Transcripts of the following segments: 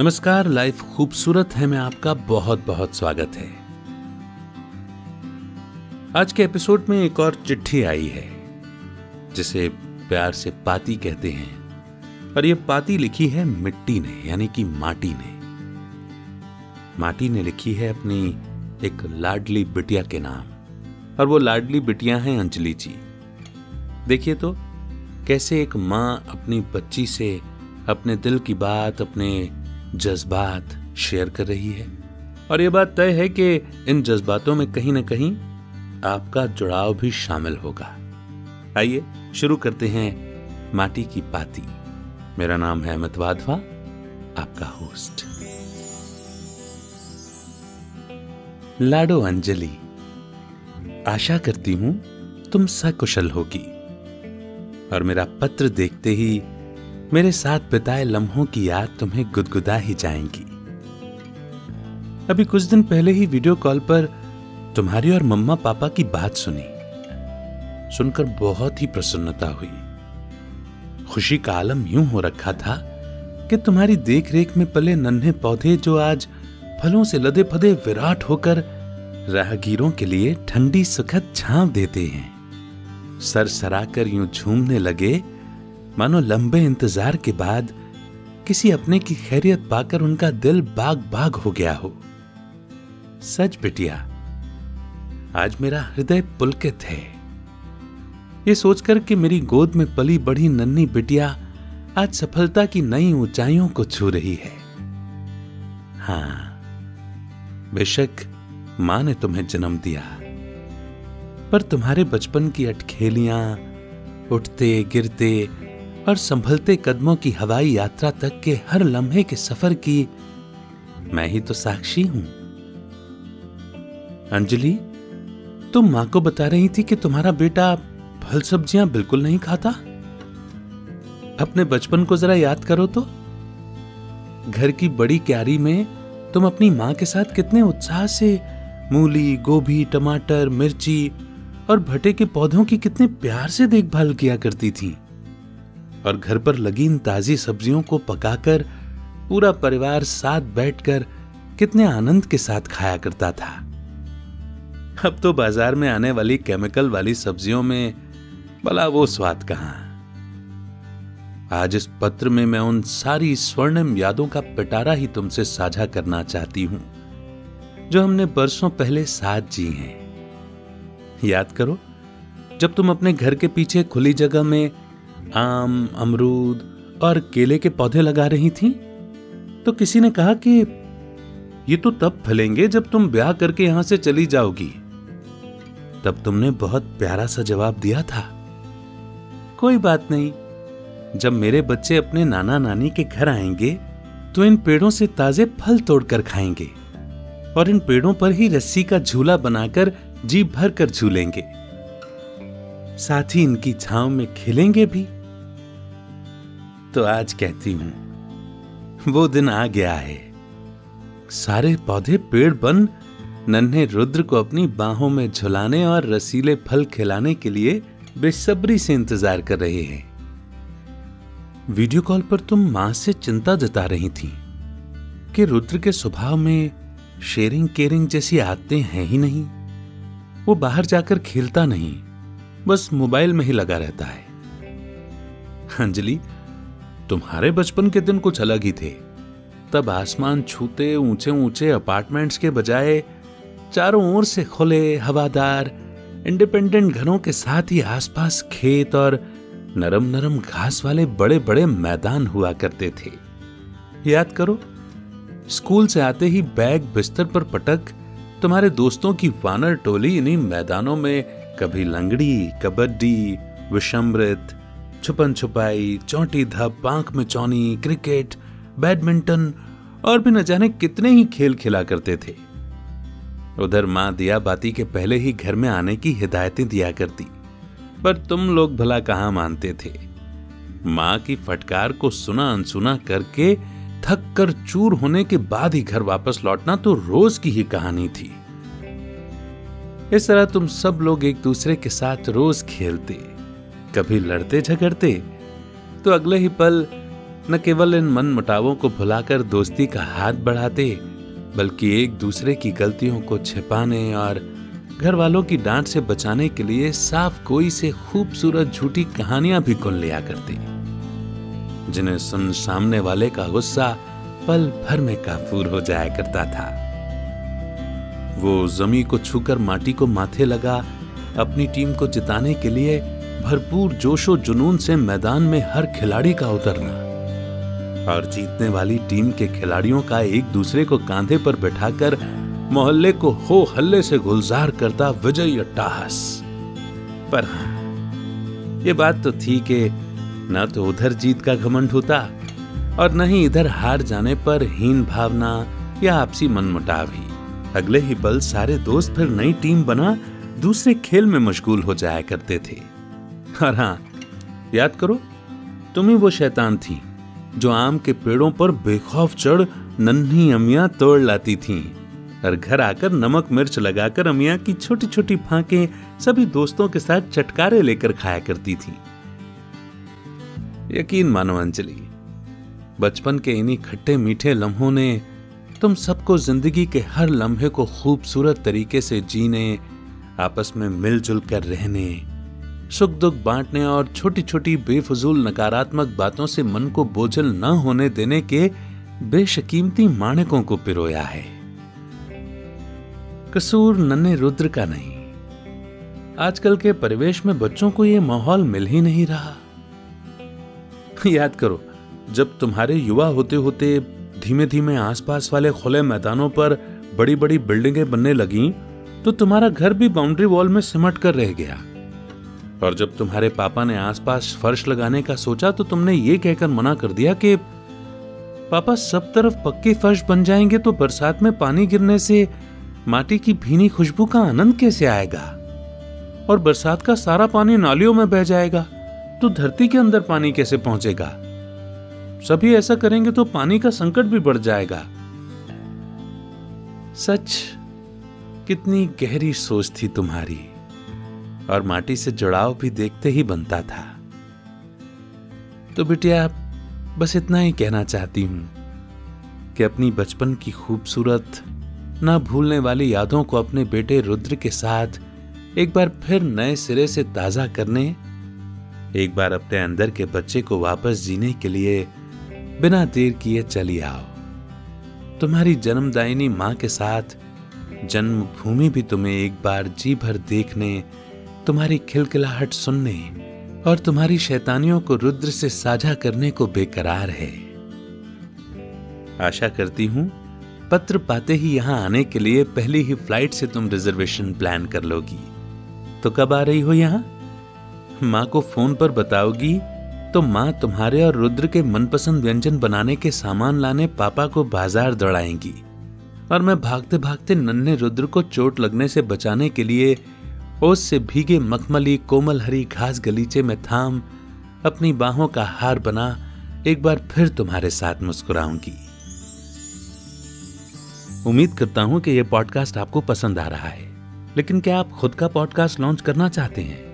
नमस्कार, लाइफ खूबसूरत है मैं आपका बहुत बहुत स्वागत है। आज के एपिसोड में एक और चिट्ठी आई है, जिसे प्यार से पाती कहते हैं। और ये पाती लिखी है मिट्टी ने, यानी कि माटी ने। माटी ने लिखी है अपनी एक लाडली बिटिया के नाम, और वो लाडली बिटिया है अंजलि जी। देखिए तो कैसे एक माँ अपनी बच्ची से अपने दिल की बात, अपने जज्बात शेयर कर रही है। और यह बात तय है कि इन जज्बातों में कहीं ना कहीं आपका जुड़ाव भी शामिल होगा। आइए शुरू करते हैं माटी की पाती। मेरा नाम है अमित वाधवा, आपका होस्ट। लाडो अंजलि, आशा करती हूँ तुम सकुशल होगी। और मेरा पत्र देखते ही मेरे साथ बिताए लम्हों की याद तुम्हें गुदगुदा ही जाएँगी। अभी कुछ दिन पहले ही वीडियो कॉल पर तुम्हारी और मम्मा पापा की बात सुनी। सुनकर बहुत ही प्रसन्नता हुई। खुशी का आलम यूँ हो रखा था कि तुम्हारी देखरेख में पले नन्हे पौधे जो आज फलों से लदे फदे विराट होकर राहगीरों के लिए ठंडी सुखद छांव देते हैं सर सराकर यूँ झूमने लगे मानो लंबे इंतज़ार के बाद किसी अपने की खैरियत पाकर उनका दिल बाग बाग हो गया हो। सच बिटिया, आज मेरा हृदय पुलकित है। ये सोचकर कि मेरी गोद में पली बड़ी नन्ही बिटिया आज सफलता की नई ऊंचाइयों को छू रही है। हाँ, बेशक माँ ने तुम्हें जन्म दिया, पर तुम्हारे बचपन की अटखेलियाँ उठते, गिरते और संभलते कदमों की हवाई यात्रा तक के हर लम्हे के सफ़र की मैं ही तो साक्षी हूँ। अंजलि, तुम माँ को बता रही थी कि तुम्हारा बेटा फल सब्ज़ियाँ बिल्कुल नहीं खाता? अपने बचपन को जरा याद करो तो। घर की बड़ी क्यारी में तुम अपनी माँ के साथ कितने उत्साह से मूली, गोभी, टमाटर, मिर्ची और भटे के पौधों की कितने प्यार से देखभाल किया करती थी। और घर पर लगी इन ताजी सब्जियों को पकाकर पूरा परिवार साथ बैठकर कितने आनंद के साथ खाया करता था। अब तो बाज़ार में आने वाली केमिकल वाली सब्जियों में भला वो स्वाद कहाँ। आज इस पत्र में मैं उन सारी स्वर्णिम यादों का पिटारा ही तुमसे साझा करना चाहती हूँ, जो हमने बरसों पहले साथ जी हैं। याद करो, जब तुम अपने घर के पीछे खुली जगह में आम, अमरूद और केले के पौधे लगा रही थी? तो किसी ने कहा कि, ये तो तब फलेंगे जब तुम ब्याह करके यहाँ से चली जाओगी। तब तुमने बहुत प्यारा सा जवाब दिया था। कोई बात नहीं। जब मेरे बच्चे अपने नाना नानी के घर आएँगे तो इन पेड़ों से ताजे फल तोड़कर खाएँगे और इन पेड़ों पर ही रस्सी का झूला बनाकर जी भर कर झूलेंगे। साथ ही इनकी छाव में खेलेंगे भी। तो आज कहती हूँ, वो दिन आ गया है। सारे पौधे पेड़ बन, नन्हे रुद्र को अपनी बाहों में झुलाने और रसीले फल खिलाने के लिए बेसब्री से इंतज़ार कर रहे हैं। वीडियो कॉल पर तुम माँ से चिंता जता रही थी कि रुद्र के स्वभाव में शेयरिंग केयरिंग जैसी आदतें हैं ही नहीं। वो बाहर जाकर खेलता नहीं। बस मोबाइल में ही लगा रहता है। अंजलि, तुम्हारे बचपन के दिन कुछ अलग ही थे। तब आसमान छूते ऊँचे ऊँचे अपार्टमेंट्स के बजाय चारों ओर से खुले, हवादार, इंडिपेंडेंट घरों के साथ ही आसपास खेत और नरम नरम घास वाले बड़े बड़े मैदान हुआ करते थे। याद करो, स्कूल से आते ही बैग बिस्तर पर पटक, तुम्हारे दोस्तों की वानर टोली इन्हीं मैदानों में कभी लंगड़ी, कबड्डी, विषमृत छुपन छुपाई चौटी धप, आँख में चौनी, क्रिकेट, बैडमिंटन और भी न जाने कितने ही खेल खेला करते थे। उधर माँ दिया बाती के पहले ही घर में आने की हिदायतें दिया करती, पर तुम लोग भला कहाँ मानते थे? माँ की फटकार को सुना अनसुना करके थक कर चूर होने के बाद ही घर वापस लौटना तो रोज की ही कहानी थी। इस तरह तुम सब लोग एक दूसरे के साथ रोज खेलते, कभी लड़ते झगड़ते। तो अगले ही पल न केवल इन मन मुटावों को भुलाकर दोस्ती का हाथ बढ़ाते, बल्कि एक दूसरे की गलतियों को छिपाने और घर वालों की डांट से बचाने के लिए साफ़ कोई से खूबसूरत झूठी कहानियाँ भी कुन लिया करते। जिन्हें सुन सामने वाले का गुस्सा पल भर में काफूर हो जाया करता था। वो जमी को छूकर माटी को माथे लगा, अपनी टीम को जिताने के लिए भरपूर जोशो जुनून से मैदान में हर खिलाड़ी का उतरना। और जीतने वाली टीम के खिलाड़ियों का एक दूसरे को कांधे पर बैठाकर मोहल्ले को हो हल्ले से गुलजार करता विजय अट्टाहस। पर हाँ ये बात तो थी कि न तो उधर जीत का घमंड होता और न ही इधर हार जाने पर हीन भावना या आपसी मनमुटाव ही। अगले ही पल सारे दोस्त फिर नई टीम बना, दूसरे खेल में मशगूल हो जाया करते थे। और हाँ याद करो, तुम ही वो शैतान थी, जो आम के पेड़ों पर बेखौफ चढ़ नन्ही अमिया तोड़ लाती थीं, और घर आकर नमक मिर्च लगाकर अमिया की छोटी छोटी फांके सभी दोस्तों के साथ चटकारे लेकर खाया करती थी। यकीन मानो अंजलि, बचपन के इन्हीं खट्टे मीठे लम्हों ने तुम सबको ज़िंदगी के हर लम्हे को खूबसूरत तरीके से जीने, आपस में मिलजुल कर रहने सुख दुख बांटने और छोटी छोटी बेफजूल नकारात्मक बातों से मन को बोझल न होने देने के बेशकीमती माणकों को पिरोया है। कसूर नन्हे रुद्र का नहीं। आजकल के परिवेश में बच्चों को यह माहौल मिल ही नहीं रहा। याद करो, जब तुम्हारे युवा होते होते धीमे धीमे आसपास वाले खुले मैदानों पर बड़ी बड़ी बिल्डिंगें बनने लगी तो तुम्हारा घर भी बाउंड्री वॉल में सिमट कर रह गया। और जब तुम्हारे पापा ने आसपास फर्श लगाने का सोचा तो तुमने ये कहकर मना कर दिया कि, पापा, सब तरफ़ पक्के फर्श बन जाएँगे तो बरसात में पानी गिरने से माटी की भीनी खुशबू का आनंद कैसे आएगा? और बरसात का सारा पानी नालियों में बह जाएगा तो धरती के अंदर पानी कैसे पहुंचेगा? सभी ऐसा करेंगे तो पानी का संकट भी बढ़ जाएगा। सच, कितनी गहरी सोच थी तुम्हारी, और माटी से जुड़ाव भी देखते ही बनता था। तो बिटिया, बस इतना ही कहना चाहती हूँ, कि अपनी बचपन की खूबसूरत, ना भूलने वाली यादों को अपने बेटे रुद्र के साथ एक बार फिर नए सिरे से ताज़ा करने, एक बार अपने अंदर के बच्चे को वापस जीने के लिए बिना देर किए चली आओ। तुम्हारी जन्मदायिनी माँ के साथ जन्मभूमि भी तुम्हें एक बार जी भर देखने, तुम्हारी खिलखिलाहट सुनने और तुम्हारी शैतानियों को रुद्र से साझा करने को बेकरार है। आशा करती हूँ, पत्र पाते ही यहाँ आने के लिए पहली ही फ़्लाइट से तुम रिजर्वेशन प्लान कर लोगी। तो कब आ रही हो यहाँ? माँ को फ़ोन पर बताओगी तो माँ तुम्हारे और रुद्र के मनपसंद व्यंजन बनाने के सामान लाने पापा को बाज़ार दौड़ाएँगी। और मैं भागते भागते नन्हे रुद्र को चोट लगने से बचाने के लिए ओस से भीगे मखमली कोमल हरी घास गलीचे में थाम, अपनी बाहों का हार बना, एक बार फिर तुम्हारे साथ मुस्कुराऊँगी। उम्मीद करता हूँ कि यह पॉडकास्ट आपको पसंद आ रहा है। लेकिन क्या आप खुद का पॉडकास्ट लॉन्च करना चाहते हैं?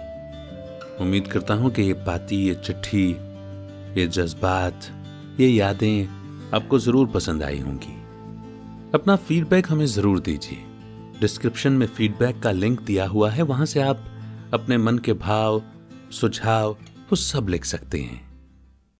उम्मीद करता हूँ कि ये पाती ये चिट्ठी, ये जज्बात, ये यादें आपको ज़रूर पसंद आई होंगी। अपना फीडबैक हमें ज़रूर दीजिए। डिस्क्रिप्शन में फीडबैक का लिंक दिया हुआ है, वहाँ से आप अपने मन के भाव, सुझाव, वो सब लिख सकते हैं।